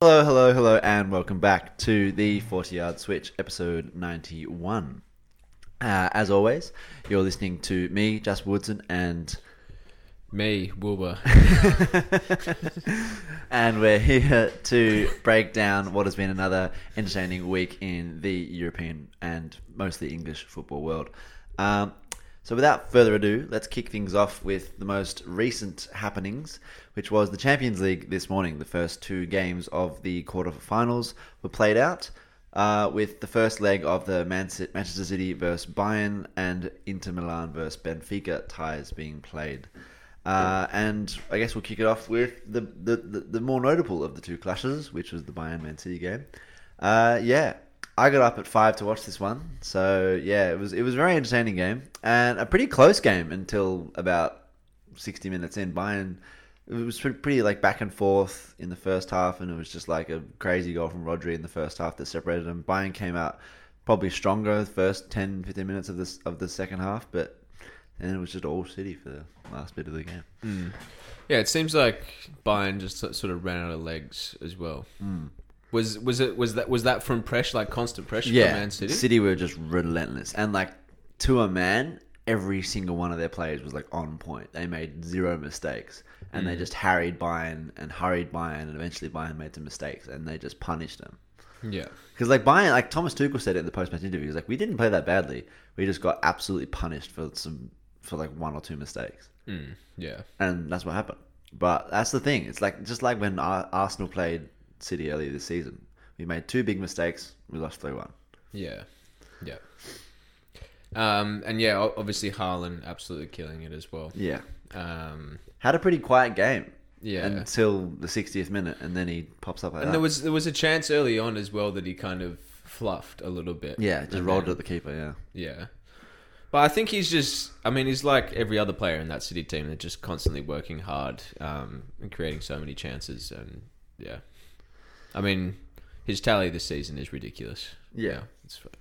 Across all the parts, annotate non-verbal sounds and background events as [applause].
Hello, hello, hello, and welcome back to the 40 Yard Switch, episode 91. Uh, as always, you're listening to me, Jasper Woodson, and Me, Wilbur. [laughs] and we're here to break down what has been another entertaining week in the European and mostly English football world. Um, so, without further ado, let's kick things off with the most recent happenings, which was the Champions League this morning. The first two games of the quarterfinals were played out, uh, with the first leg of the Man- Manchester City versus Bayern and Inter Milan versus Benfica ties being played. Uh, and I guess we'll kick it off with the, the, the, the more notable of the two clashes, which was the Bayern Man City game. Uh, yeah, I got up at five to watch this one, so yeah, it was it was a very entertaining game and a pretty close game until about sixty minutes in. Bayern it was pretty, like back and forth in the first half, and it was just like a crazy goal from Rodri in the first half that separated them. Bayern came out probably stronger the first 10, 15 minutes of this of the second half, but then it was just all City for the last bit of the game. Hmm. yeah, it seems like Bayern just sort sort of ran out of legs as well. Hmm. Was was it was that was that from pressure, like constant pressure Yeah, from Man City? City were just relentless, and like to a man, every single one of their players was like on point. They made zero mistakes, and Mm. they just harried Bayern and hurried Bayern, and eventually Bayern made some mistakes, and they just punished them. Yeah, Because like Bayern, like Thomas Tuchel said it in the post-match interview, he was like, "We didn't play that badly. We just got absolutely punished for some for like one or two mistakes." mm, yeah, and that's what happened. But that's the thing. It's like just like when Ar- Arsenal played City earlier this season. We made two big mistakes. We lost three one. yeah, yeah. Um, and yeah, obviously Haaland absolutely killing it as well. Yeah, Um, had a pretty quiet game. Yeah. until the 60th minute, and then he pops up like and that. there was there was a chance early on as well that he kind of fluffed a little bit. yeah, just rolled then- at the keeper. Yeah, Yeah. But I think he's just, I mean, he's like every other player in that City team. They're just constantly working hard um, and creating so many chances. And yeah. I mean, his tally this season is ridiculous. Yeah. it's fine.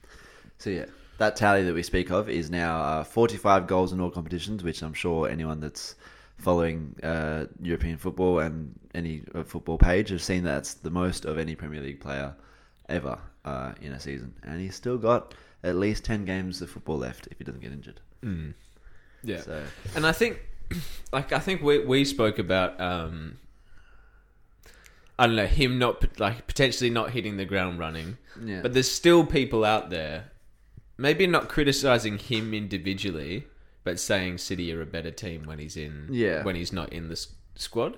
So yeah, that tally that we speak of is now uh, 45 goals in all competitions, which I'm sure anyone that's following uh, European football and any uh, football page have seen that's the most of any Premier League player ever uh, in a season, and he's still got at least 10 games of football left if he doesn't get injured. Yeah. So And I think, [clears throat] like, I think we, we spoke about, um, I don't know, him not, like, potentially not hitting the ground running. yeah, But there's still people out there, maybe not criticizing him individually, but saying City are a better team when he's in, Yeah. when he's not in the s- squad.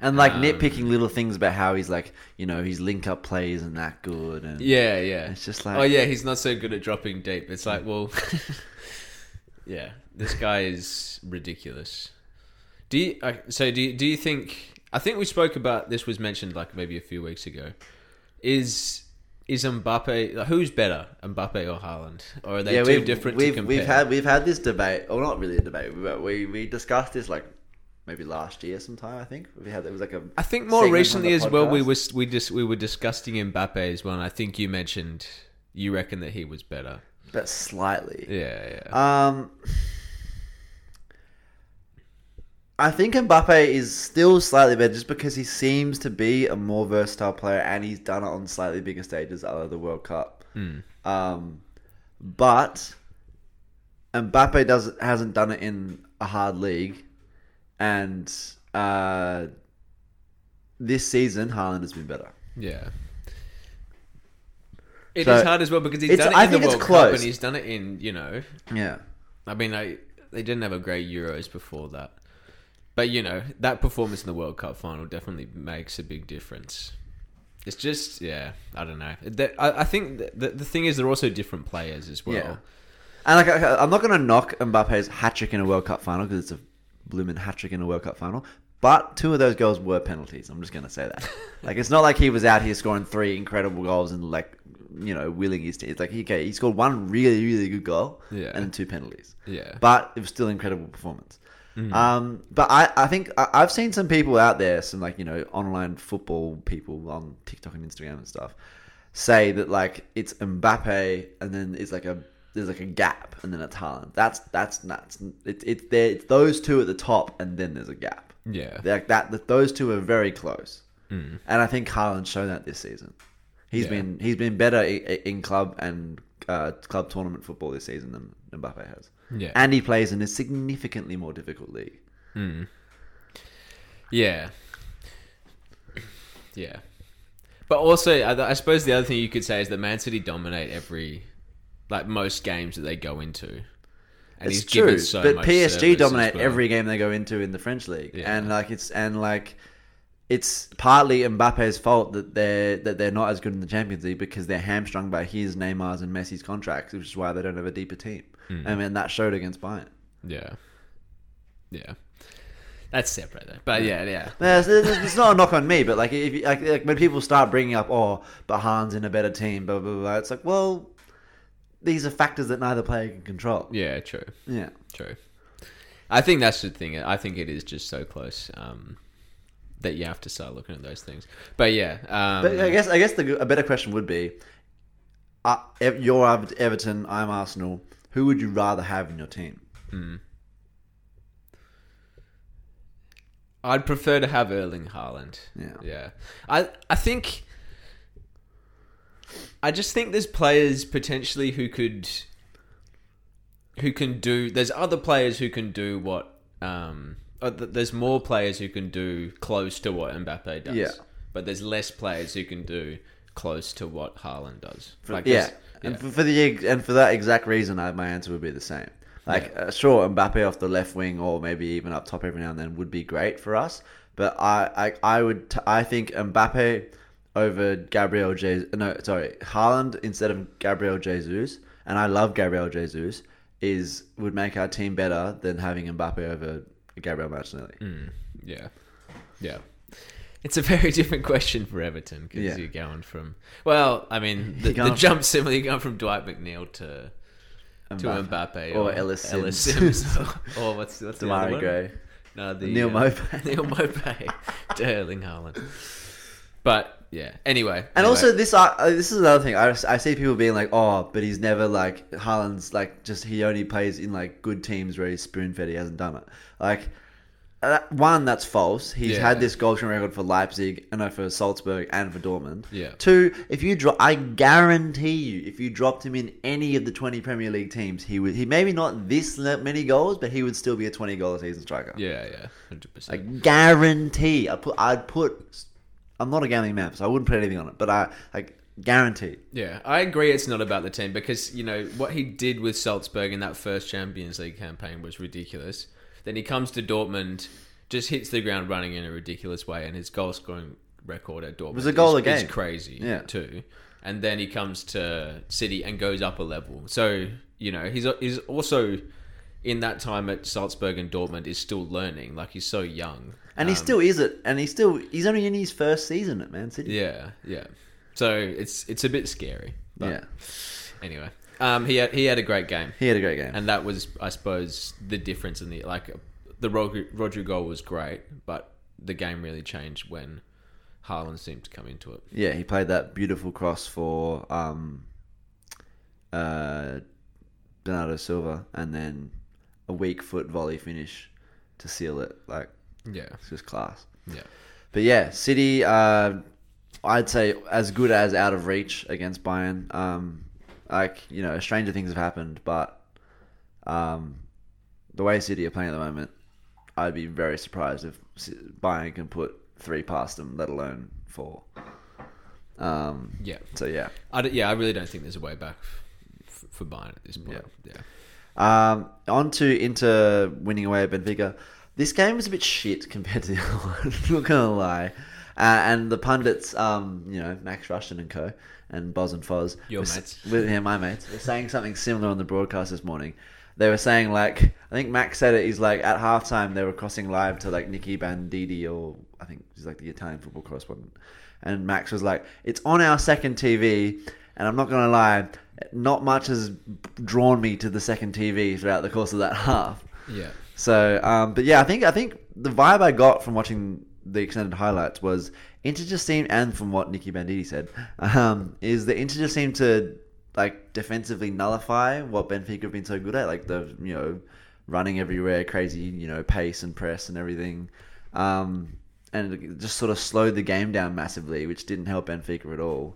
and like um, nitpicking little things about how he's like, you know, his link up play isn't that good, and Yeah, yeah. It's just like- oh yeah, he's not so good at dropping deep. It's like, well, [laughs] yeah, this guy is ridiculous. Do you? So do you, do you think? I think we spoke about this. Was mentioned like maybe a few weeks ago. Is is Mbappe like, who's better, Mbappe or Haaland, or are they yeah, too we've, different we've, to compare? We've had we've had this debate, or not really a debate, but we we discussed this like maybe last year sometime. I think we had it was like a. I think more recently as well. We was we just we were discussing Mbappe as well. And I think you mentioned you reckon that he was better. but slightly. Yeah, yeah. Um, I think Mbappe is still slightly better just because he seems to be a more versatile player and he's done it on slightly bigger stages other than the World Cup. Um, but Mbappe does hasn't done it in a hard league, and uh, this season Haaland has been better. Yeah. It is So, hard as well because he's it's- done it I in think the it's World Cup close. and he's done it in, you know, Yeah, I mean, I, they didn't have a great Euros before that. But, you know, that performance in the World Cup final definitely makes a big difference. It's just, yeah, I don't know. I, I think the, thing is they're also different players as well. Yeah. And like, I'm not going to knock Mbappe's hat trick in a World Cup final because it's a blooming hat trick in a World Cup final. But two of those goals were penalties. I'm just going to say that. [laughs] like, it's not like he was out here scoring three incredible goals and like you know, willing his team. It's like okay, he scored one really really good goal Yeah. and two penalties. Yeah. but it was still incredible performance. Um, but I, I think I, I've seen some people out there, some like you know online football people on TikTok and Instagram and stuff, say that like it's Mbappe and then it's like a there's like a gap and then it's Haaland. That's that's nuts. It's it's there. It's those two at the top and then there's a gap. Yeah. Like that, that those two are very close, and I think Haaland's shown that this season. He's Yeah. been he's been better i- in club and uh, club tournament football this season than Mbappe has. Yeah. and he plays in a significantly more difficult league. Yeah. Yeah. But also, I, I suppose the other thing you could say is that Man City dominate every, like most games that they go into. And It's he's true, given so but PSG dominate well. every game they go into in the French league, Yeah. and like it's and like it's partly Mbappe's fault that they're that they're not as good in the Champions League because they're hamstrung by his Neymar's and Messi's contracts, which is why they don't have a deeper team. Hmm. I mean that showed against Bayern. Yeah. Yeah. That's separate though. But yeah, yeah. Yeah, it's, it's- it's not a knock on me, but like if you, like, like when people start bringing up, oh, but Haaland's in a better team, blah blah blah, it's like, well, these are factors that neither player can control. Yeah, true. Yeah. True. I think that's the thing. I think it is just so close um, that you have to start looking at those things. But yeah, um, But I guess I guess the, a better question would be, uh, you're Everton, I'm Arsenal. Who would you rather have in your team? I'd prefer to have Erling Haaland. Yeah. yeah. I I think I just think there's players potentially who could who can do. There's other players who can do what. Um, there's more players who can do close to what Mbappe does. Yeah. But there's less players who can do close to what Haaland does. Like yeah, there's- and for, for the and for that exact reason, I, my answer would be the same. Like, uh, sure, Mbappe off the left wing, or maybe even up top every now and then, would be great for us. But I, I, I would, t- I think Mbappe over Gabriel Jesus. No, sorry, Haaland instead of Gabriel Jesus, and I love Gabriel Jesus, is would make our team better than having Mbappe over Gabriel Martinelli. Yeah, yeah. It's a very [laughs] different question for Everton because Yeah. you're going from well, I mean, the, the jump similar. You're going from Dwight McNeil to to Mbappe. Mbappe Or Ellis Sims. Sims, or, [laughs] or what's what's the other? Gray. No, the Neal uh, Maupay. [laughs] Neal Maupay to Erling Haaland. But yeah, anyway, And anyway. also, this uh, uh, this is another thing. I, I see people being like, "Oh, but he's never like Haaland's like just he only plays in like good teams where he's spoon fed. He hasn't done it." Like uh, one, that's false. He's Yeah. had this goal scoring record for Leipzig, and no, for Salzburg and for Dortmund. Yeah. Two, if you drop, I guarantee you, if you dropped him in any of the twenty Premier League teams, he would. He maybe not this many goals, but he would still be a twenty goal a season striker. yeah, yeah, hundred percent. I guarantee. I put. I'd put. I'm not a gambling man, so I wouldn't put anything on it. But I like guarantee. Yeah, I agree. It's not about the team because you know what he did with Salzburg in that first Champions League campaign was ridiculous. Then he comes to Dortmund, just hits the ground running in a ridiculous way, and his goal scoring record at Dortmund was a goal is, a is crazy Yeah. too. And then he comes to City and goes up a level. So you know he's he's also in that time at Salzburg and Dortmund is still learning. Like he's so young, And he Um, still is it. And he's still. He's only in his first season at Man City. yeah, yeah. So it's it's a bit scary. But Yeah. Anyway, um, he had he had a great game, He had a great game. and that was, I suppose, the difference in the like the Rodri, Rodri goal was great, but the game really changed when Haaland seemed to come into it. yeah, he played that beautiful cross for um, uh, Bernardo Silva, and then a weak foot volley finish to seal it. Like Yeah, it's just class. yeah, But yeah, City, uh, I'd say as good as out of reach against Bayern. Um, like you know, stranger things have happened, but um, the way City are playing at the moment, I'd be very surprised if Bayern can put three past them, let alone four. Um, yeah. so yeah. I yeah, I really don't think there's a way back f- for Bayern at this point. Yeah, Um, on to Inter winning away at Benfica. This game was a bit shit compared to the [laughs] other one. Not gonna lie. Uh, and the pundits, um, you know, Max Rushton and co, and Boz and Foz, Your were s- mates. were- yeah, my mates, were saying something similar on the broadcast this morning. They were saying like, I think Max said it. He's like at halftime they were crossing live to like Nicky Bandini or I think he's like the Italian football correspondent, and Max was like, "It's on our second TV." and I'm not gonna lie, not much has drawn me to the second TV throughout the course of that [laughs] half. Yeah. So, um, but yeah, I think I think the vibe I got from watching the extended highlights was Inter just seemed, and from what Nicky Bandini said, um, is that Inter just seemed to like defensively nullify what Benfica have been so good at, like the you know running everywhere, crazy you know pace and press and everything, um, and it just sort of slowed the game down massively, which didn't help Benfica at all.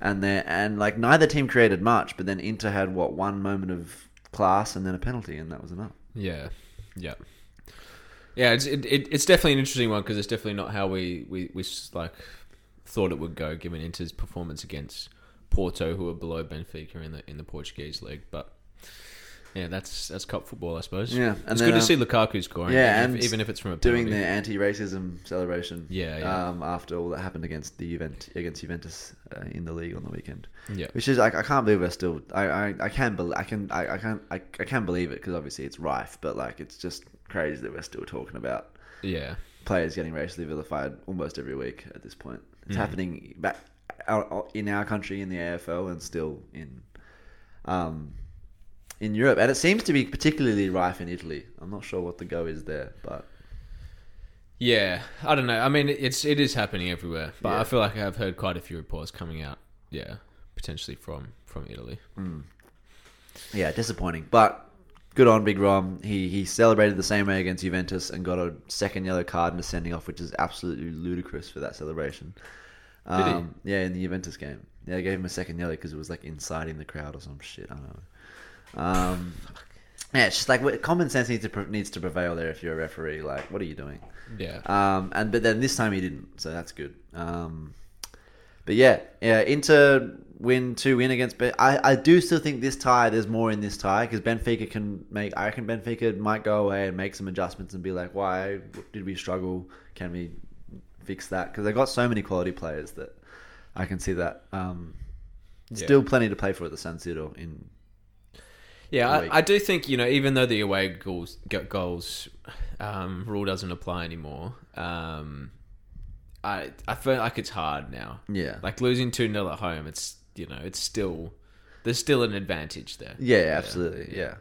And there and like neither team created much, but then Inter had what one moment of class and then a penalty, and that was enough. Yeah, yeah, yeah. It's it, it, it's definitely an interesting one because it's definitely not how we, we we like thought it would go given Inter's performance against Porto, who are below Benfica in the in the Portuguese league. But yeah, that's that's cup football, I suppose. Yeah, and it's then, good to um, see Lukaku scoring. yeah, even, and even if it's from a doing the anti-racism celebration. Yeah, yeah. Um, after all that happened against the event against Juventus uh, in the league on the weekend, yeah, which is like I can't believe we're still. I I, I can bel I can I, I can't I, I can't believe it because obviously it's rife, but like it's just crazy that we're still talking about yeah, players getting racially vilified almost every week at this point. It's Mm. happening back out in our country in the AFL and still in um in Europe, and it seems to be particularly rife in Italy. I'm not sure what the go is there, but yeah. I don't know. I mean, it's it is happening everywhere, but Yeah. I feel like I've heard quite a few reports coming out. Yeah, potentially from from Italy. Yeah, disappointing. But good on Big Rom. He he celebrated the same way against Juventus and got a second yellow card and a sending off, which is absolutely ludicrous for that celebration. Um, Yeah, in the Juventus game. Yeah, they gave him a second yellow because it was like inciting the crowd or some shit. I don't know. Um, yeah, it's just like what- common sense needs to pre- needs to prevail there. If you're a referee, like, what are you doing? Yeah, Um, and but then this time he didn't, so that's good. Um, but yeah, yeah, Inter win two win against. Ben- I I do still think this tie. There's more in this tie because Benfica can make. I reckon Benfica might go away and make some adjustments and be like, why did we struggle? Can we fix that? Because they got so many quality players that I can see that. Um, Yeah. Still plenty to play for at the San Siro in Yeah. I, I do think you know, even though the away goals go- goals um, rule doesn't apply anymore, um, I I feel like it's hard now. yeah Like losing two 0 at home, it's you know, it's still there's still an advantage there. Yeah, absolutely. Yeah.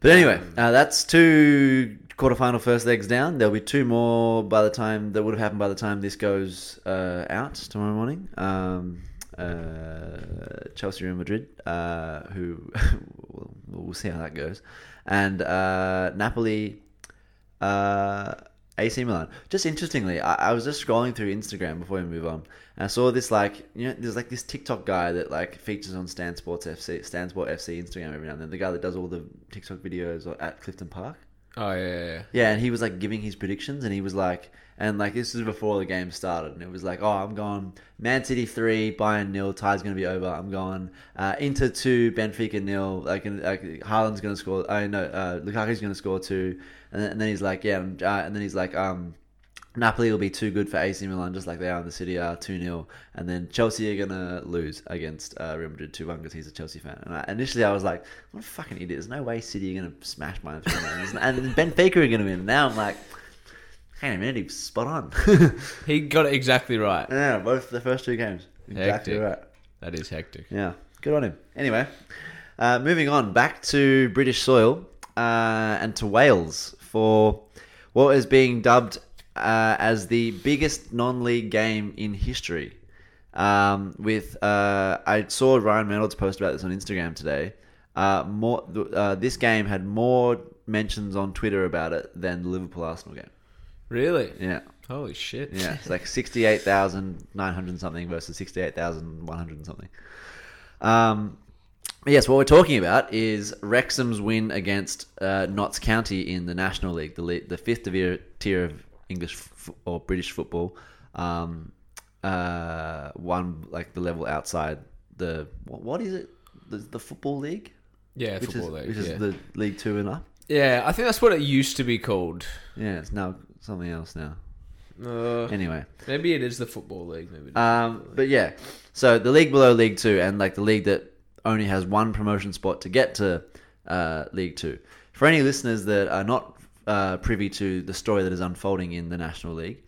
But anyway, uh, that's two quarterfinal first legs down. There'll be two more by the time that would have happened by the time this goes uh, out tomorrow morning. Um, uh, Chelsea Real Madrid, uh, who [laughs] we'll, see how that goes, and uh, Napoli, uh, AC Milan. Just interestingly, I, I was just scrolling through Instagram before we move on, and I saw this like you know, there's like this TikTok guy that like features on Stan Sports FC, Stan Sport FC Instagram every now and then. The guy that does all the TikTok videos at Clifton Park. Oh yeah, yeah, yeah. And he was like giving his predictions, and he was like, and like this was before the game started, and it was like, oh, I'm going Man City three, Bayern nil, tie's gonna be over. I'm going uh, Inter two, Benfica nil. Like, like Haaland's gonna score. I know uh, Lukaku's gonna score two, and then, and then he's like, yeah, uh, and then he's like, um. Napoli will be too good for AC Milan, just like they are in the City are 2 0. And then Chelsea are going to lose against uh, Real Madrid 2 1 because he's a Chelsea fan. And I, initially I was like, what a fucking idiot. There's no way City are going to smash my 3 0. And Benfica are going to win. Now I'm like, hang on a minute, he's spot on. [laughs] He got it exactly right. yeah, both the first two games. Exactly Hectic. right. That is hectic. Yeah, good on him. Anyway, uh, moving on back to British soil uh, and to Wales for what is being dubbed uh, as the biggest non-league game in history. Um, with uh, I saw Ryan Reynolds post about this on Instagram today. Uh, more, uh, this game had more mentions on Twitter about it than the Liverpool Arsenal game. Really? Yeah, Holy shit. yeah, it's like [laughs] sixty-eight thousand nine hundred something versus sixty-eight thousand one hundred something. Um, yes, what we're talking about is Wrexham's win against uh, Notts County in the National League, the le- the fifth tier tier of English f- or British football. Um, uh, one like the level outside the what, what is it? The, the football league, Yeah, which football is league. which is yeah. the League Two and up. yeah, I think that's what it used to be called. Yeah, it's now something else now. Uh, Anyway. maybe it is the football league. Maybe. is Um, football but yeah, so the league below League Two, and like the league that only has one promotion spot to get to uh, League Two. For any listeners that are not uh, privy to the story that is unfolding in the National League,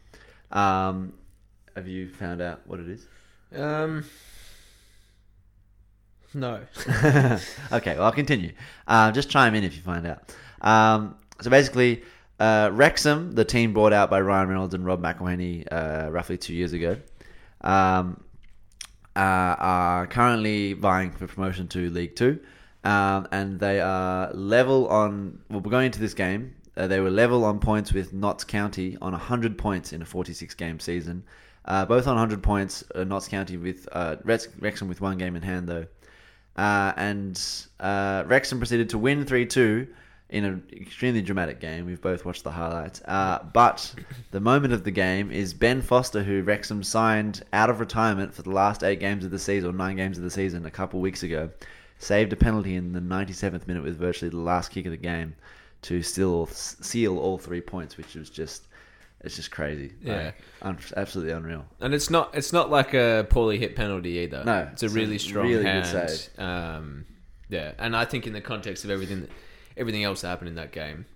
um, have you found out what it is? Um, No. [laughs] okay, well, I'll continue. Uh, just chime in if you find out. Um, so basically, uh, Wrexham, the team brought out by Ryan Reynolds and Rob McElhenney uh, roughly two years ago, um, uh, are currently vying for promotion to League Two. Um, and they are level on. Well, we're going into this game. Uh, they were level on points with Notts County on 100 points in a 46 game season. Uh, both on 100 points. Uh, Notts County with uh, Rex- Wrexham with one game in hand though. Uh, and uh, Wrexham proceeded to win 3 2 in an extremely dramatic game. We've both watched the highlights. Uh, but the moment of the game is Ben Foster, who Wrexham signed out of retirement for the last eight games of the season, or nine games of the season, a couple weeks ago, saved a penalty in the 97th minute with virtually the last kick of the game to still seal all three points, which was just. It's just crazy. Yeah. Like, absolutely unreal. And it's not it's not like a poorly hit penalty either. No, it's a it's a really strong really good hand. save. Um, yeah, and I think in the context of everything that, everything else that happened in that game,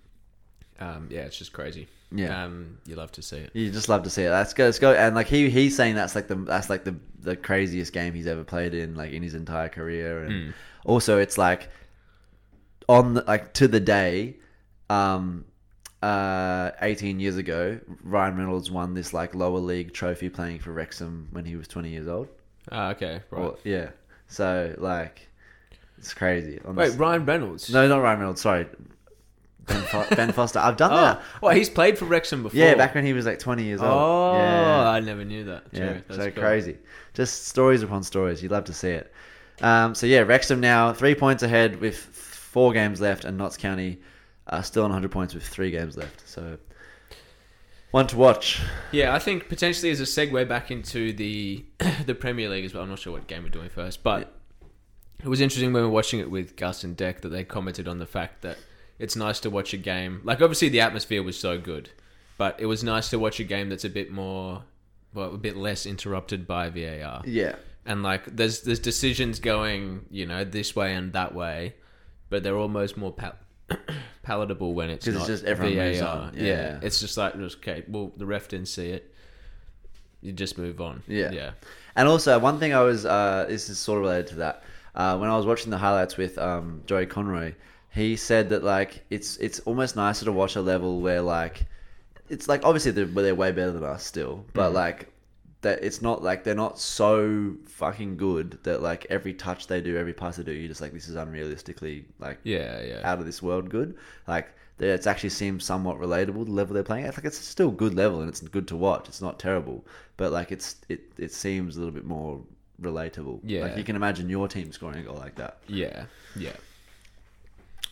um, yeah, it's just crazy. Yeah. um, you love to see it. You just love to see it. Let's go. Let's go. And like he he's saying that's like the that's like the the craziest game he's ever played in like in his entire career. And also it's like on the, like to the day, um, uh, eighteen years ago, Ryan Reynolds won this like lower league trophy playing for Wrexham when he was twenty years old. Ah, okay, right. Or- yeah. So like, it's crazy. On Wait, Ryan Reynolds. no, not Ryan Reynolds. Sorry, Ben, Fo- [laughs] ben Foster. I've done Oh, that. well, he's played for Wrexham before. Yeah, back when he was like twenty years old. Oh, yeah. I never knew that. True. Yeah, That's so cool. crazy. Just stories upon stories. You'd love to see it. Um, so yeah, Wrexham now three points ahead with four games left, and Notts County uh, still on 100 points with three games left. So one to watch. Yeah, I think potentially as a segue back into the [coughs] the Premier League as well. I'm not sure what game we're doing first, but it was interesting when we were watching it with Gus and Deck that they commented on the fact that it's nice to watch a game. Like obviously the atmosphere was so good, but it was nice to watch a game that's a bit more, well, a bit less interrupted by VAR. Yeah, And like there's there's decisions going, you know, this way and that way, but they're almost more [coughs] palatable when it's 'Cause not it's just everyone VAR. moves on. Yeah. it's just like just, okay, well the ref didn't see it. You just move on. Yeah. yeah, And also, one thing I was, uh, this is sort of related to that. Uh, when I was watching the highlights with um, Joey Conroy, he said that like it's it's almost nicer to watch a level where like it's like obviously they're, they're way better than us still, but like that it's not like they're not so fucking good that like every touch they do, every pass they do, you're just like this is unrealistically like yeah, yeah. out of this world good. Like it's actually seems somewhat relatable the level they're playing. at. like it's still good level and it's good to watch. It's not terrible, but like it's it it seems a little bit more relatable. Yeah. like you can imagine your team scoring a goal like that. yeah, yeah.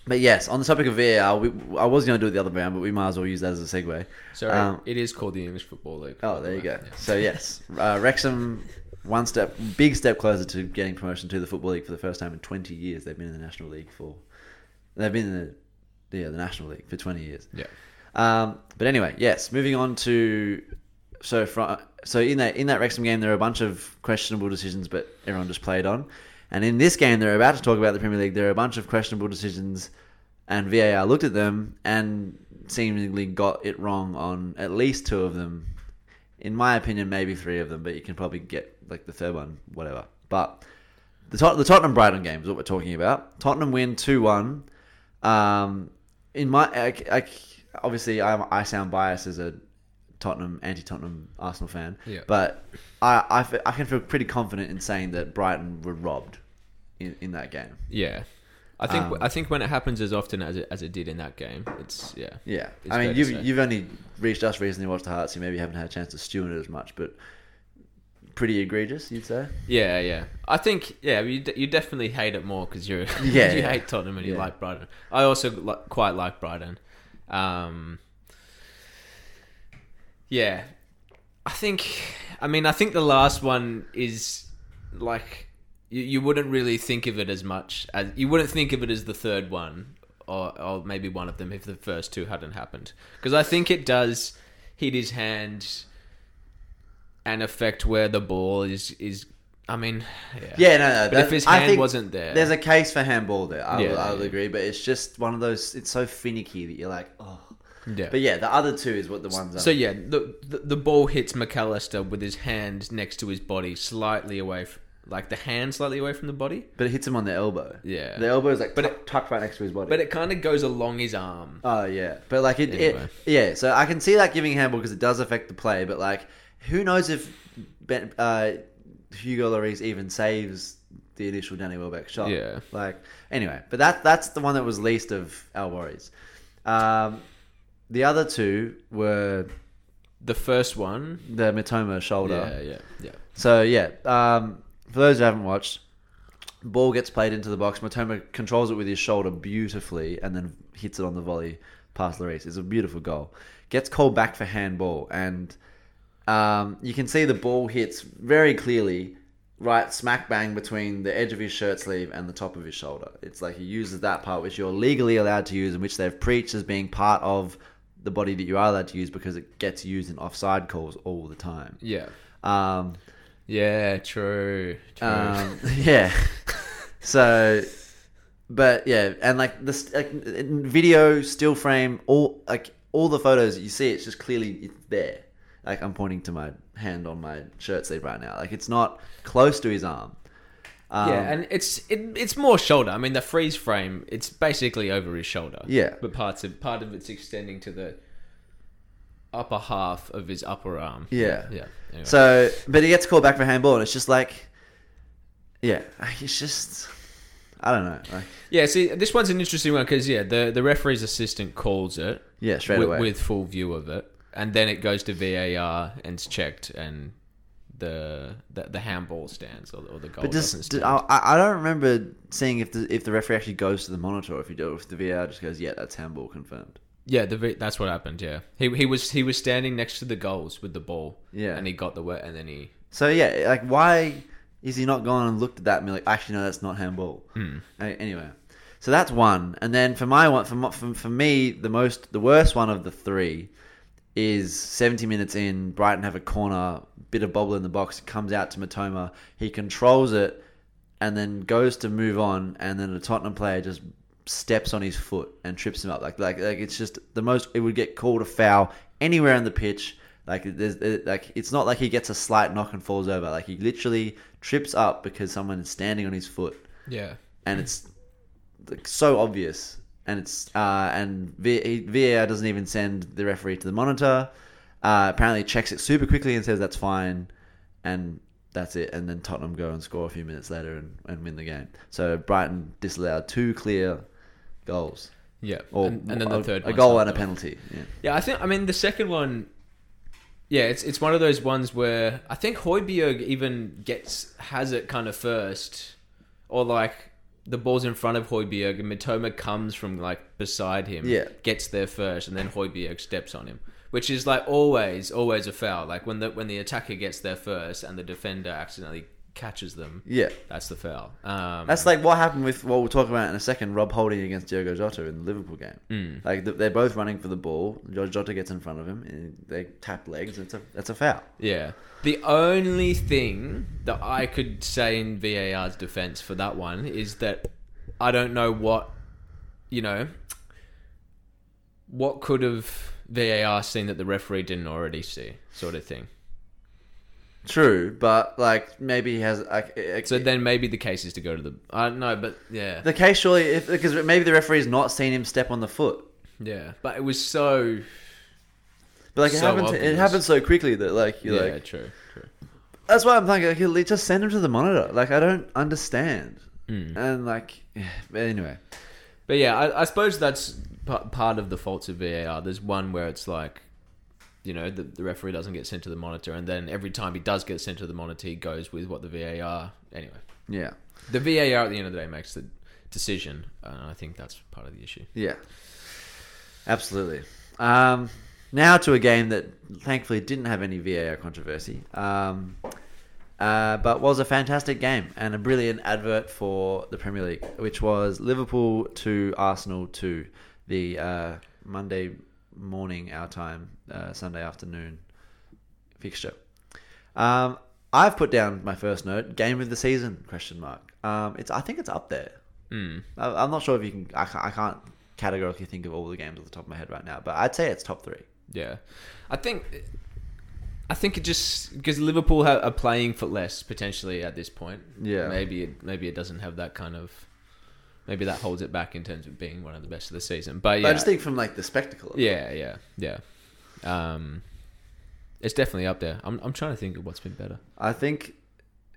But yes, on the topic of VAR, we, I was going to do it the other round, but we might as well use that as a segue. Sorry, Um, it is called the English Football League. Oh, there you go. So yes, uh, Wrexham, one step, big step closer to getting promotion to the football league for the first time in twenty years. They've been in the national league for, they've been in the, yeah, the national league for twenty years. Yeah. Um, but anyway, yes, moving on to so from so in that in that Wrexham game there are a bunch of questionable decisions, but everyone just played on. And in this game, they're about to talk about the Premier League. There are a bunch of questionable decisions, and VAR looked at them and seemingly got it wrong on at least two of them. In my opinion, maybe three of them, but you can probably get like the third one, whatever. But the, Tot- the Tottenham Brighton game is what we're talking about. Tottenham win two one. Um, in my I, I, obviously I, I sound biased as a Tottenham anti-Tottenham Arsenal fan, Yeah. but I, I can feel pretty confident in saying that Brighton were robbed in, in that game. Yeah. I think Um, I think when it happens as often as it as it did in that game, it's yeah. Yeah, It's I mean you've you've only reached us recently watched the Hearts, so you maybe haven't had a chance to stew in it as much, but pretty egregious, you'd say. Yeah, yeah. I think yeah, you, d- you definitely hate it more because you're [laughs] Yeah, you yeah. hate Tottenham and you like Brighton. I also li- quite like Brighton. Um, yeah, I think. I mean, I think the last one is like you, you wouldn't really think of it as much as you wouldn't think of it as the third one or or maybe one of them if the first two hadn't happened because I think it does hit his hand and affect where the ball is is. I mean, yeah, Yeah, no, no. But if his I hand think wasn't there, there's a case for handball there. I, Yeah, I yeah. agree, but it's just one of those. It's so finicky that you're like, oh. Yeah. But yeah, the other two is what the ones. Are. So yeah, the, the the ball hits Mac Allister with his hand next to his body, slightly away, f- like the hand slightly away from the body. But it hits him on the elbow. Yeah. The elbow is like But tuck- it- tucked right next to his body. But it kind of goes along his arm. Oh yeah, but like it, Anyway. it yeah. So I can see that giving handball because it does affect the play, but like, who knows if ben, uh, Hugo Lloris even saves the initial Danny Welbeck shot? Yeah. Like anyway, but that that's the one that was least of our worries. Um, the other two were The first one. the Mitoma shoulder. Yeah, yeah, yeah. So yeah, um, for those who haven't watched, ball gets played into the box. Mitoma controls it with his shoulder beautifully, and then hits it on the volley past Lloris. It's a beautiful goal. Gets called back for handball, and um, you can see the ball hits very clearly, right smack bang between the edge of his shirt sleeve and the top of his shoulder. It's like he uses that part which you're legally allowed to use, and which they've preached as being part of the body that you are allowed to use because it gets used in offside calls all the time. Yeah. Um, Yeah, true. True. um, [laughs] [laughs] yeah. So, but yeah, and like this like, in video, still frame, all like all the photos you see, it's just clearly it's there. Like I'm pointing to my hand on my shirt sleeve right now. Like it's not close to his arm. Um, yeah, and it's it, it's more shoulder. I mean, the freeze frame, it's basically over his shoulder. Yeah. but parts of part of it's extending to the upper half of his upper arm. Yeah. yeah. Anyway. So, but he gets called back for handball, and it's just like, yeah, it's just, I don't know. Like, yeah, see, this one's an interesting one because yeah, the the referee's assistant calls it yeah, straight with, away. with full view of it, and then it goes to VAR and it's checked, and the the, the handball stands or, or the goal But doesn't just, stand. I, I don't remember seeing if the if the referee actually goes to the monitor if he do if the VR just goes, yeah, that's handball confirmed. Yeah, the that's what happened. Yeah, he he was he was standing next to the goals with the ball. Yeah. and he got the wet, and then he So yeah, like why is he not gone and looked at that and be like, actually no, that's not handball. Hmm. Anyway, so that's one, and then for my one, for, for for me, the most the worst one of the three is 70 minutes in. Brighton have a corner, bit of bobble in the box. Comes out to Mitoma. He controls it, and then goes to move on, and then a Tottenham player just steps on his foot and trips him up. Like like like it's just the most. It would get called a foul anywhere on the pitch. Like there's like it's not like he gets a slight knock and falls over. Like he literally trips up because someone is standing on his foot, yeah and it's like, so obvious. And it's uh, and V- VAR doesn't even send the referee to the monitor. Uh, apparently, checks it super quickly and says that's fine, and that's it. And then Tottenham go and score a few minutes later and, and win the game. So Brighton disallowed two clear goals, yeah, or and, and then the third a one's goal and a penalty. Yeah. Yeah, I think I mean the second one. Yeah, it's it's one of those ones where I think Højbjerg even gets has it kind of first, or like the ball's in front of Højbjerg and Mitoma comes from like beside him, Yeah. gets there first, and then Højbjerg steps on him, which is like always always a foul. Like when the when the attacker gets there first and the defender accidentally catches them, Yeah. that's the foul. Um, That's like what happened with what we'll talk about in a second. Rob Holding against Diogo Jota in the Liverpool game. Mm. Like th- they're both running for the ball. Jo- Jota gets in front of him. And they tap legs. It's a that's a foul. Yeah. The only thing that I could say in VAR's defense for that one is that I don't know what, you know, what could have VAR seen that the referee didn't already see, sort of thing. True, but like maybe he has like So then maybe the case is to go to the. I don't know, but yeah. the case surely if, because maybe the referee's not seen him step on the foot. Yeah. But it was so. But like it So happened, it obvious. happened so quickly that like you're Yeah, like true. True. that's why I'm thinking like, he'll- just send him to the monitor. Like I don't understand. Mm. And like, yeah, but anyway, But yeah, I, I suppose that's pa- part of the faults of VAR. There's one where it's like, you know, the, the referee doesn't get sent to the monitor, and then every time he does get sent to the monitor, he goes with what the VAR. Anyway, yeah, the VAR at the end of the day makes the decision, and I think that's part of the issue. yeah, absolutely. Um, now to a game that thankfully didn't have any VAR controversy, um, uh, but was a fantastic game and a brilliant advert for the Premier League, which was Liverpool to Arsenal to the uh, Monday morning our time, uh, Sunday afternoon fixture. Um, I've put down my first note: game of the season? Question mark. Um, it's I think it's up there. Mm. I, I'm not sure if you can. I can't, I can't categorically think of all the games off the top of my head right now, but I'd say it's top three. Yeah, I think I think it just because Liverpool are playing for less potentially at this point. Yeah. maybe it, maybe it doesn't have that kind of. Maybe that holds it back in terms of being one of the best of the season. But yeah, I just think from like the spectacle. Of it. yeah, yeah, yeah. Um, it's definitely up there. I'm I'm trying to think of what's been better. I think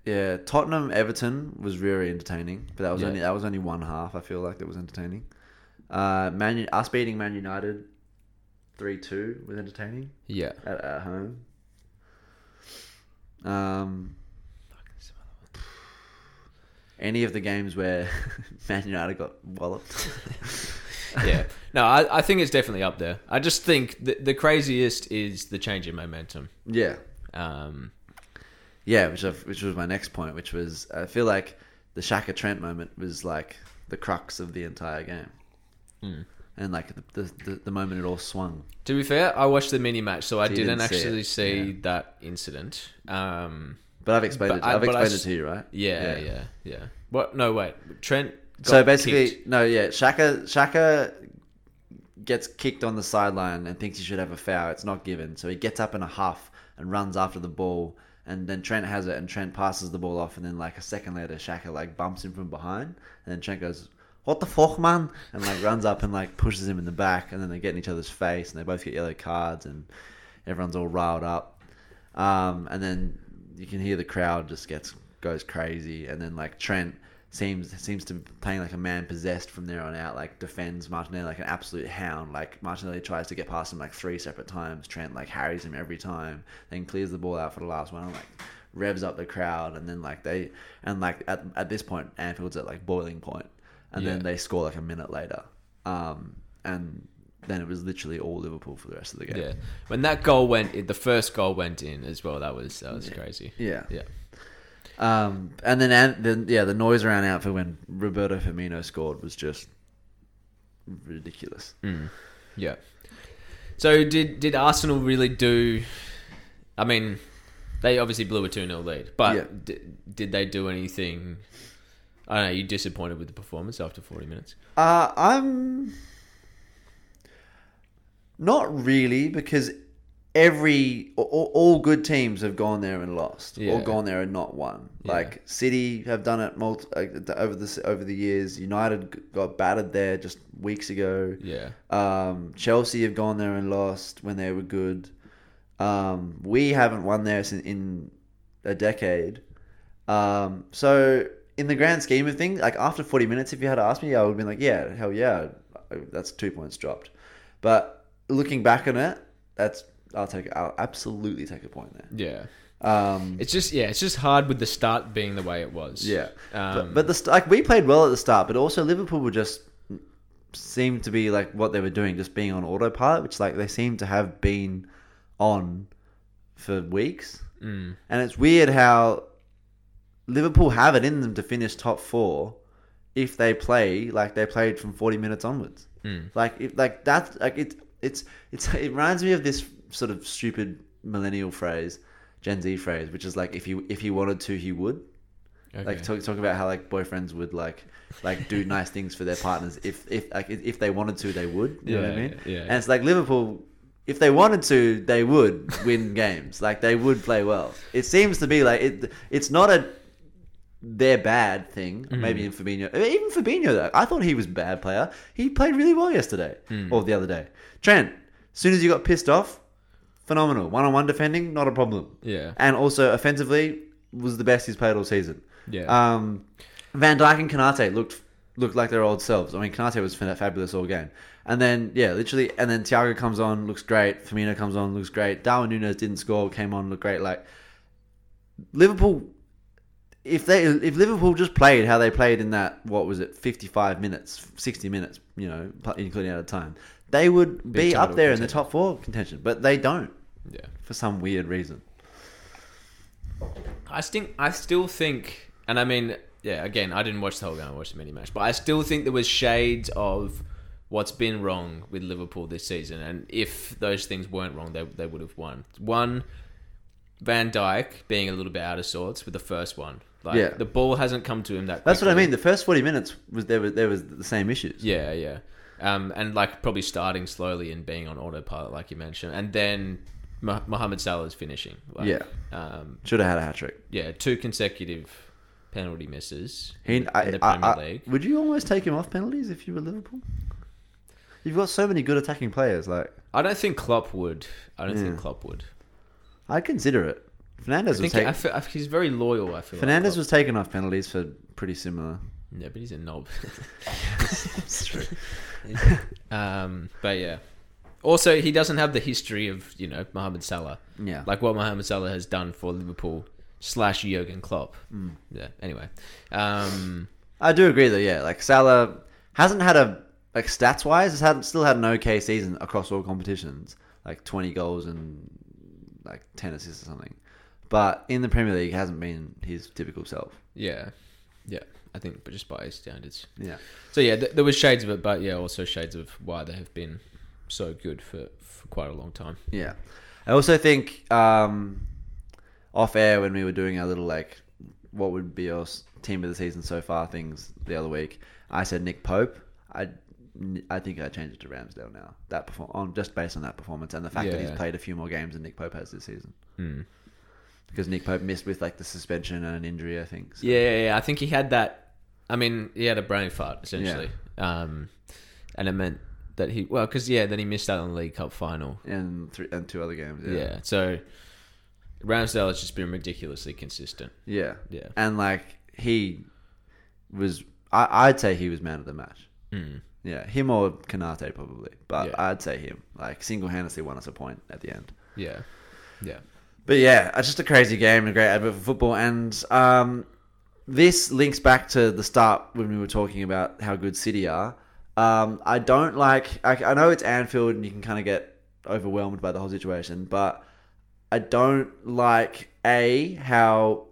yeah, Tottenham Everton was really entertaining, but that was Yeah. only that was only one half. I feel like that was entertaining. Uh, Man, us beating Man United three two was entertaining Yeah, at, at home. Um, any of the games where [laughs] Man United got walloped. [laughs] yeah. No, I, I think it's definitely up there. I just think the, the craziest is the change in momentum. yeah, Um, yeah, which I've, which was my next point, which was I feel like the Xhaka Trent moment was like the crux of the entire game, Hmm. and like the, the the moment it all swung. to be fair, I watched the mini match, so I So didn't, didn't see actually it, see yeah. that incident. Um, But I've explained But it. I- I've but I explained it to you, right? yeah, yeah, yeah, What? No, wait. Trent. So basically, kicked. no, yeah, Xhaka Xhaka gets kicked on the sideline and thinks he should have a foul. It's not given, so he gets up in a huff and runs after the ball. And then Trent has it, and Trent passes the ball off, and then like a second later, Xhaka like bumps him from behind, and then Trent goes, "What the fuck, man?" and like runs up and like pushes him in the back, and then they get in each other's face, and they both get yellow cards, and everyone's all riled up. Um, and then you can hear the crowd just gets goes crazy, and then like Trent seems seems to be playing like a man possessed from there on out. Like defends Martinelli like an absolute hound. Like Martinelli tries to get past him like three separate times. Trent like harries him every time, then clears the ball out for the last one. And, like revs up the crowd, and then like they and like at at this point Anfield's at like boiling point, and then they score like a minute later. Um, and then it was literally all Liverpool for the rest of the game. Yeah, when that goal went, in, the first goal went in as well. That was that was crazy. Yeah. yeah, Um, and then, and then, yeah, the noise around Anfield when Roberto Firmino scored was just ridiculous. yeah. So did did Arsenal really do? I mean, they obviously blew a two 0 lead, but Yeah. did, did they do anything? I don't know. You disappointed with the performance after forty minutes? Uh, I'm not really because every all, all good teams have gone there and lost, Yeah. or gone there and not won. Yeah. Like City have done it multi, uh, over the over the years. United got battered there just weeks ago. Yeah, Um, Chelsea have gone there and lost when they were good. Um, we haven't won there since in a decade. Um, so in the grand scheme of things, like after 40 minutes, if you had asked me, I would have been like, yeah, hell yeah, that's two points dropped. But looking back on it, that's I'll take I'll absolutely take a point there. yeah. Um, It's just yeah, it's just hard with the start being the way it was. yeah, um, but, but the st- like we played well at the start, but also Liverpool were just seemed to be like what they were doing, just being on autopilot, which like they seem to have been on for weeks. mm, And it's weird how Liverpool have it in them to finish top four if they play like they played from forty minutes onwards. mm, Like if like that's like it it's it's [laughs] it reminds me of this sort of stupid millennial phrase, Gen Z phrase, which is like if you if he wanted to he would. okay. Like talk talk about how like boyfriends would like like do [laughs] nice things for their partners if if like if they wanted to they would. You know what I Yeah, mean? yeah. And it's like Liverpool. If they wanted to, they would win [laughs] games. Like they would play well. It seems to be like it. It's not a their bad thing. Mm-hmm. Maybe in Fabinho, even Fabinho though, I thought he was a bad player. He played really well yesterday Mm. or the other day. Trent, as soon as you got pissed off, phenomenal. One on one defending, not a problem. Yeah. And also offensively, was the best he's played all season. Yeah. Um, Van Dijk and Konaté looked looked like their old selves. I mean, Konaté was fa- fabulous all game. And then yeah, literally, and then Thiago comes on, looks great. Firmino comes on, looks great. Darwin Núñez didn't score, came on, looked great. Like Liverpool, if they if Liverpool just played how they played in that what was it, fifty five minutes, sixty minutes, you know, including out of time, they would be, Be up title there in the top four contention. But they don't yeah. for some weird reason. I think I still think, and I mean, yeah. Again, I didn't watch the whole game. I watched the mini match, but I still think there was shades of what's been wrong with Liverpool this season. And if those things weren't wrong, they they would have won. One, Van Dijk being a little bit out of sorts with the first one. Like Yeah. the ball hasn't come to him that. That's what I mean. The first forty minutes was there was there was the same issues. Yeah, yeah. Um, and like probably starting slowly and being on autopilot, like you mentioned, and then Mo- Mohamed Salah's finishing. Like, Yeah. um, Should have had a hat trick. yeah, two consecutive penalty misses He, in, I, in the I- Premier I- League. Would you almost take him off penalties if you were Liverpool? You've got so many good attacking players. Like I don't think Klopp would. I don't Yeah. think Klopp would. I'd consider it. Fernandez I was think I taking. feel, I- he's very loyal. I feel Fernandez like was taken off penalties for pretty similar. Yeah, but he's a knob. [laughs] [laughs] It's true. [laughs] um, but yeah. Also, he doesn't have the history of you know Mohamed Salah, Yeah. like what Mohamed Salah has done for Liverpool slash Jurgen Klopp. Mm. Yeah. Anyway, um, I do agree though. Yeah, like Salah hasn't had a like stats wise, has had still had an okay season across all competitions, like twenty goals and like ten assists or something. But in the Premier League, hasn't been his typical self. yeah, yeah. I think, but just by his standards. Yeah. So yeah, th- there was shades of it, but yeah, also shades of why they have been so good for, for quite a long time. Yeah. I also think um, off air when we were doing our little like what would be your team of the season so far things the other week, I said Nick Pope. I I think I changed it to Ramsdale now. That perform on just based on that performance and the fact that he's played a few more games than Nick Pope has this season. Mm. Because Nick Pope missed with like the suspension and an injury, I think. So- Yeah, yeah, yeah. I think he had that. I mean, he had a brain fart essentially, um, and it meant that he well, because yeah, then he missed out on the League Cup final. And three and two other games. Yeah. Yeah. so Ramsdale has just been ridiculously consistent. Yeah. Yeah. And like he was I, I'd say he was man of the match. Mm. Yeah, him or Konaté probably, but Yeah. I'd say him. Like single-handedly won us a point at the end. Yeah, yeah, But yeah, it's just a crazy game, a great advert for football, and um, this links back to the start when we were talking about how good City are. Um, I don't like. I, I know it's Anfield, and you can kind of get overwhelmed by the whole situation, but I don't like a how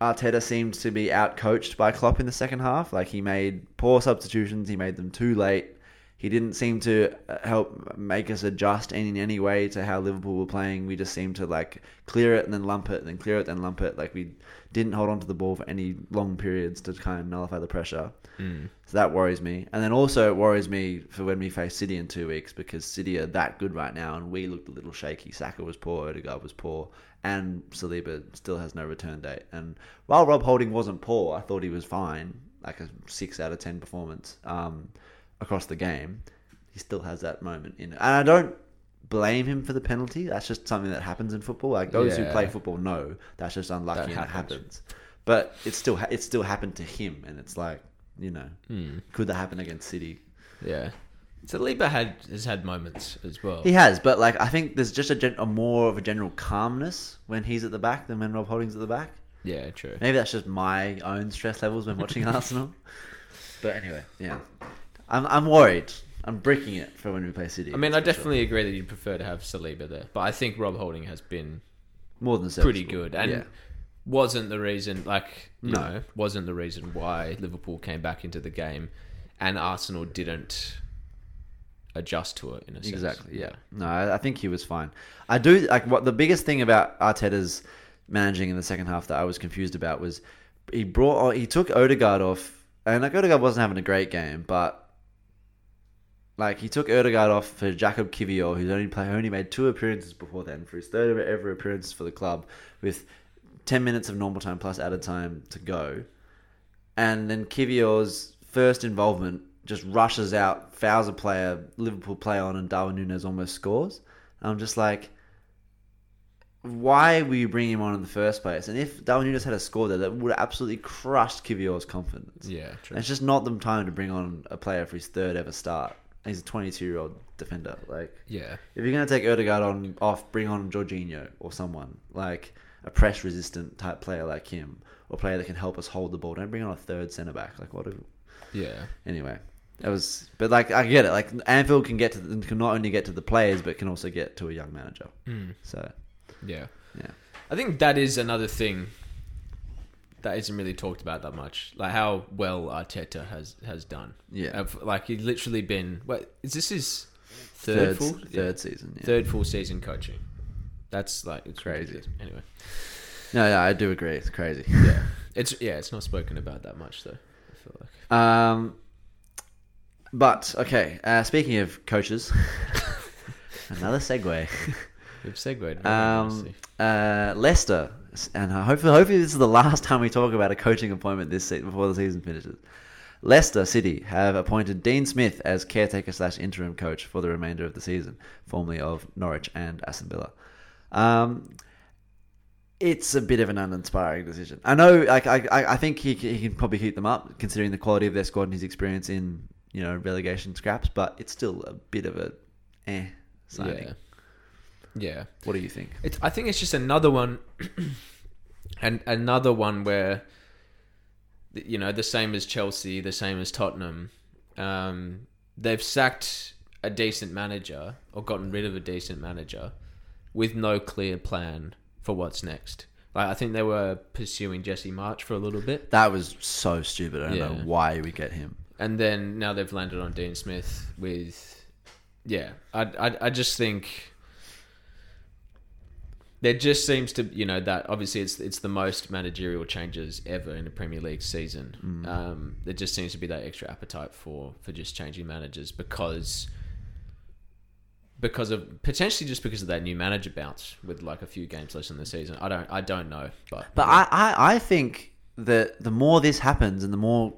Arteta seems to be outcoached by Klopp in the second half. Like he made poor substitutions, he made them too late. He didn't seem to uh, help make us adjust in any way to how Liverpool were playing. We just seemed to like clear it and then lump it, and then clear it, then lump it. Like we didn't hold on to the ball for any long periods to kind of nullify the pressure. mm. So that worries me. And then also it worries me for when we face City in two weeks because City are that good right now and we looked a little shaky. Saka was poor, Odegaard was poor, and Saliba still has no return date. And while Rob Holding wasn't poor, I thought he was fine, like a six out of ten performance um, across the game. He still has that moment in it. And I don't blame him for the penalty. That's just something that happens in football. Like those who play football know that's just unlucky That and it happens. happens. But it still ha- it still happened to him, and it's like you know, Mm. could that happen against City? yeah. Saliba had has had moments as well. He has, but like I think there's just a, gen- a more of a general calmness when he's at the back than when Rob Holding's at the back. Yeah, true. Maybe that's just my own stress levels when watching [laughs] Arsenal. But anyway, yeah, I'm I'm worried. I'm breaking it for when we play City. I mean, I for sure. definitely agree that you'd prefer to have Saliba there, but I think Rob Holding has been more than pretty good and yeah. wasn't the reason like you No. know wasn't the reason why Liverpool came back into the game and Arsenal didn't adjust to it in a sense. Exactly. Yeah. No, I, I think he was fine. I do like what the biggest thing about Arteta's managing in the second half that I was confused about was he brought he took Odegaard off, and like Odegaard wasn't having a great game, but like he took Odegaard off for Jacob Kiwior, who's only play, who only made two appearances before then for his third ever appearance for the club, with ten minutes of normal time plus added time to go, and then Kiwior's first involvement just rushes out, fouls a player, Liverpool play on, and Darwin Núñez almost scores. And I'm just like, why were you bringing him on in the first place? And if Darwin Núñez had a score there, that would have absolutely crushed Kiwior's confidence. Yeah, true. It's just not the time to bring on a player for his third ever start. He's a 22 year old defender. Like, Yeah. if you're going to take Odegaard on off, bring on Jorginho or someone like a press resistant type player like him, or player that can help us hold the ball. Don't bring on a third centre back. Like, what? A, Yeah. anyway, that was. But like, I get it. Like, Anfield can get to the, can not only get to the players, but can also get to a young manager. Mm. So Yeah. yeah, I think that is another thing that isn't really talked about that much. Like how well Arteta has has done. Yeah. Of- like he's literally been what is this his third, third full third Yeah. season. Yeah. third full season coaching. That's like it's Crazy. ridiculous. Anyway. No, no, I do agree. It's crazy. Yeah. [laughs] It's yeah, it's not spoken about that much though. I feel like. Um, but okay. Uh, speaking of coaches, [laughs] another segue. We've segued. [laughs] very Um, nicely. uh, Leicester, and hopefully, hopefully this is the last time we talk about a coaching appointment this season before the season finishes. Leicester City have appointed Dean Smith as caretaker slash interim coach for the remainder of the season, formerly of Norwich and Aston Villa. Um, it's a bit of an uninspiring decision. I know, like, I, I, think he, he can probably keep them up, considering the quality of their squad and his experience in, you know, relegation scraps. But it's still a bit of a, eh, signing. yeah, yeah. What do you think? It's, I think it's just another one, [clears throat] and another one where, you know, the same as Chelsea, the same as Tottenham, um, they've sacked a decent manager or gotten rid of a decent manager with no clear plan for what's next. Like I think they were pursuing Jesse Marsch for a little bit, That was so stupid. I don't know why we get him. and then now they've landed on Dean Smith with, yeah. I I, I just think there just seems to you know that obviously it's it's the most managerial changes ever in a Premier League season. Um, there just seems to be that extra appetite for for just changing managers because because of potentially just because of that new manager bounce with like a few games less in the season. I don't I don't know, but But I, I, I think that the more this happens and the more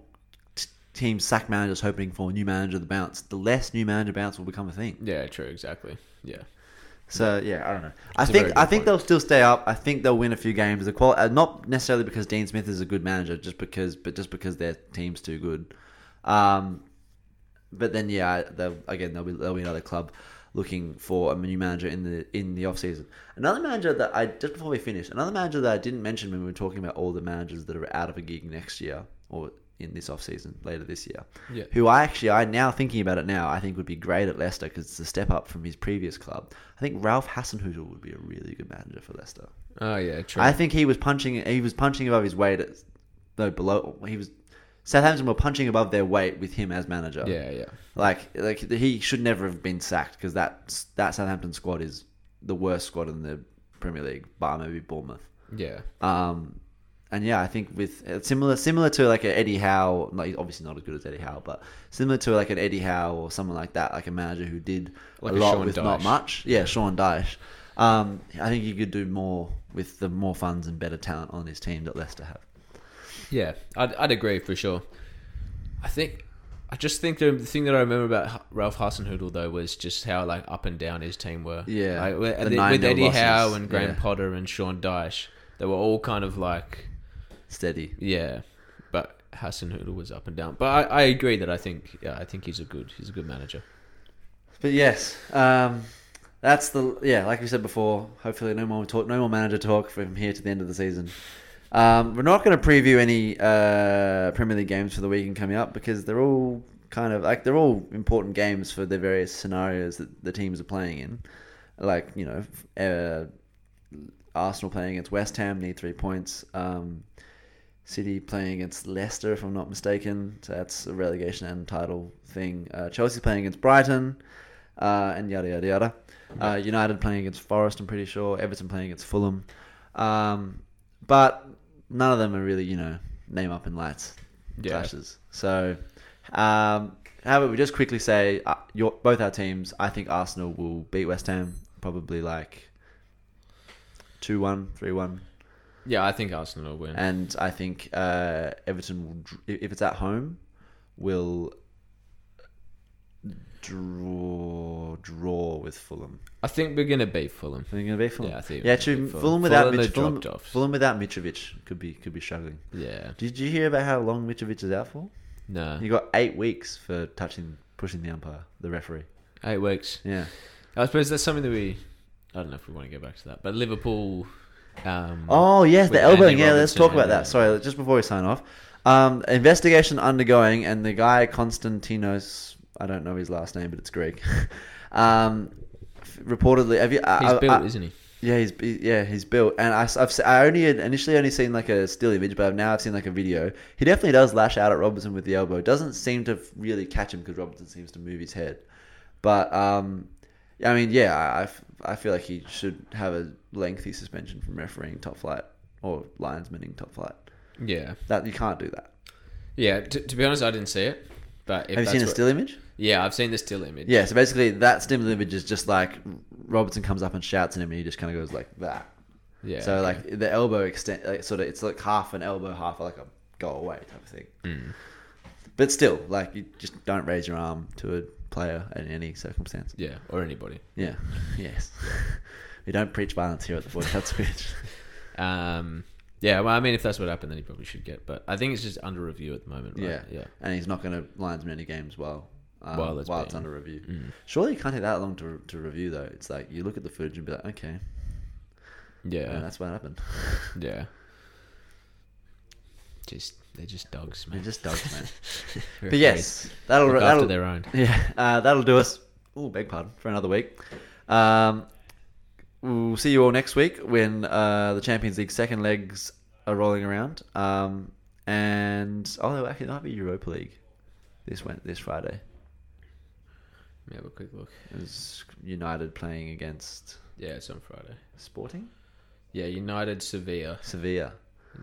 t- teams sack managers hoping for a new manager to bounce, the less new manager bounce will become a thing. yeah, true, exactly, yeah. So yeah, I don't know. I It's think I think point. they'll still stay up. I think they'll win a few games. The qual- uh, not necessarily because Dean Smith is a good manager, just because, but just because their team's too good. Um, but then yeah, they'll, again there'll be there'll be another club looking for a new manager in the in the off season. Another manager that I just before we finish, another manager that I didn't mention when we were talking about all the managers that are out of a gig next year or in this off season later this year. Yeah. Who I actually I now thinking about it now I think would be great at Leicester because it's a step up from his previous club. I think Ralph Hasenhüttl would be a really good manager for Leicester. Oh yeah, true. I think he was punching. He was punching above his weight. At, no, below. He was. Southampton were punching above their weight with him as manager. yeah, yeah. Like, like he should never have been sacked because that that Southampton squad is the worst squad in the Premier League, bar maybe Bournemouth. Yeah. Um, and yeah, I think with uh, similar similar to like an Eddie Howe, like obviously not as good as Eddie Howe, but similar to like an Eddie Howe or someone like that, like a manager who did Like a a lot Sean with not much. Yeah, Sean Dyche. Um, I think he could do more with the more funds and better talent on his team that Leicester have. Yeah, I'd, I'd agree for sure. I think, I just think the, the thing that I remember about Ralph Hasenhüttl though was just how like up and down his team were. Yeah, like, with, with Eddie losses, Howe and Graham yeah. Potter and Sean Dyche, they were all kind of like Steady. yeah, but Hassan Hasenhüttl was up and down. But I, I agree that I think yeah I think he's a good he's a good manager. But yes, um, that's the yeah. Like we said before, hopefully no more talk, no more manager talk from here to the end of the season. Um, we're not going to preview any uh, Premier League games for the weekend coming up because they're all kind of like they're all important games for the various scenarios that the teams are playing in. Like you know, uh, Arsenal playing against West Ham need three points. Um, City playing against Leicester, if I'm not mistaken. So that's a relegation and title thing. Uh, Chelsea playing against Brighton, uh, and yada yada yada. Uh, United playing against Forest, I'm pretty sure. Everton playing against Fulham. Um, but none of them are really, you know, name up in lights Yeah. clashes. So, um, how about we just quickly say uh, your, both our teams? I think Arsenal will beat West Ham, probably like 2 1, 3 1. Yeah, I think Arsenal will win. And I think uh, Everton will, if it's at home, will draw draw with Fulham. I think we're gonna beat Fulham. Are going to be Fulham? Yeah, I think Yeah, we're gonna beat Fulham, Fulham. without Fulham, Mitch, Fulham, off. Fulham without Mitrovic could be could be struggling. Yeah, Did you hear about how long Mitrovic is out for? no, He got eight weeks for touching, pushing the umpire, the referee. eight weeks. Yeah. I suppose that's something that we. I don't know if we want to go back to that, but Liverpool. Um, Oh yes, the elbowing. Yeah, let's talk about that. uh, Sorry, just before we sign off, um, investigation undergoing, and the guy Konstantinos, I don't know his last name, but it's Greek. [laughs] um, reportedly, have you? I, he's I- built, I- isn't he? Yeah, he's he- yeah he's built, and I, have I only had initially only seen like a still image, but now I've seen like a video. He definitely does lash out at Robertson with the elbow. Doesn't seem to really catch him because Robertson seems to move his head. But um, I mean, yeah, I, I feel like he should have a lengthy suspension from refereeing top flight or linesmaning top flight. Yeah, That you can't do that. yeah. T- to be honest, I didn't see it, But if Have you seen a still image? Yeah, I've seen the still image. Yeah, so basically that still image is just like Robertson comes up and shouts at him, and he just kind of goes like that. Yeah. so okay. like the elbow extent, like, sort of, it's like half an elbow, half like a go away type of thing. Mm. But still, like you just don't raise your arm to a player in any circumstance. Yeah, or anybody. Yeah. [laughs] Yes. [laughs] we don't preach violence here at the Boy Cuts pitch. Um, yeah, well, I mean, if that's what happened, then he probably should get. But I think it's just under review at the moment. Right? Yeah. yeah. And he's not going to linesman any games while um, While while, it's it's under review. Mm. Surely it can't take that long to, to review though. It's like you look at the footage and be like, okay, yeah, Yeah, that's what happened. yeah. [laughs] Just they're just dogs, man. They're just dogs, man. But yes, that'll look after that'll their own. [laughs] yeah uh, that'll do us. Oh, beg pardon for another week. Um, we'll see you all next week when uh, the Champions League second legs are rolling around. Um, and oh, actually, it might be Europa League this went this Friday. Let me have a quick look. Is United playing against Yeah, it's on Friday. Sporting Yeah, United, Sevilla, Sevilla?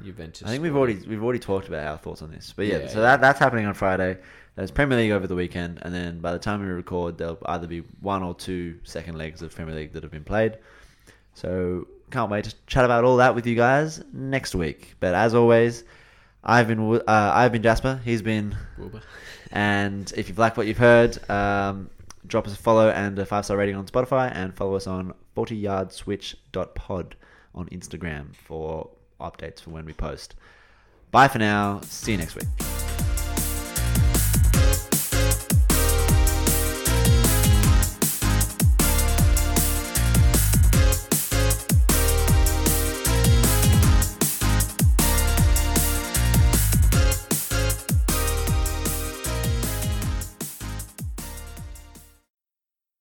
Juventus. I think we've already we've already talked about our thoughts on this, but yeah, Yeah, so yeah. that that's happening on Friday. There's Premier League over the weekend, and then by the time we record, there'll either be one or two second legs of Premier League that have been played. So can't wait to chat about all that with you guys next week. But as always, I've been uh, I've been Jasper. He's been, Wilbur. [laughs] and if you've liked what you've heard, um, drop us a follow and a five star rating on Spotify, and follow us on 40yardswitch.pod on Instagram for updates for when we post. Bye for now. See you next week.